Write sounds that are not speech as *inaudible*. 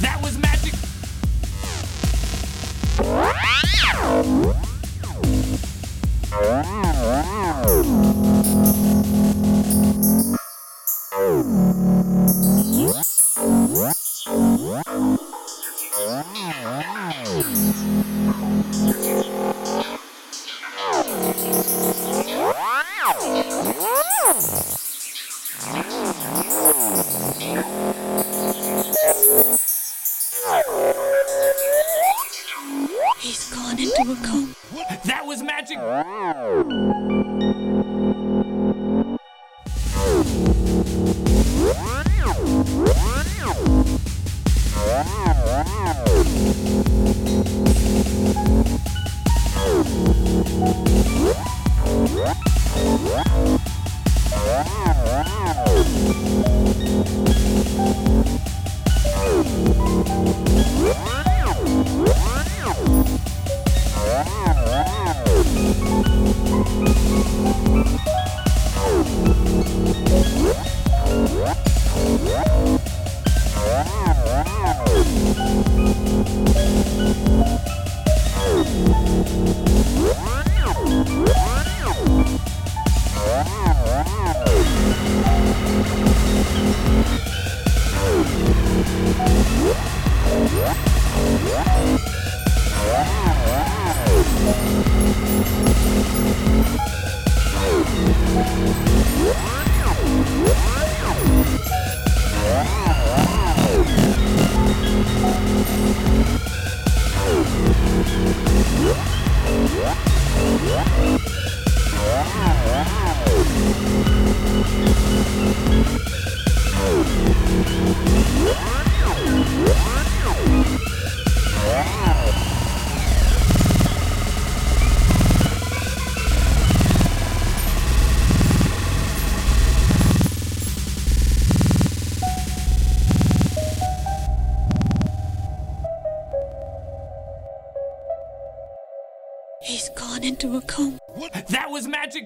That was magic. *laughs* into a coma. That was magic. *laughs* Wow, wow. Thank you. He's gone into a coma. That was magic.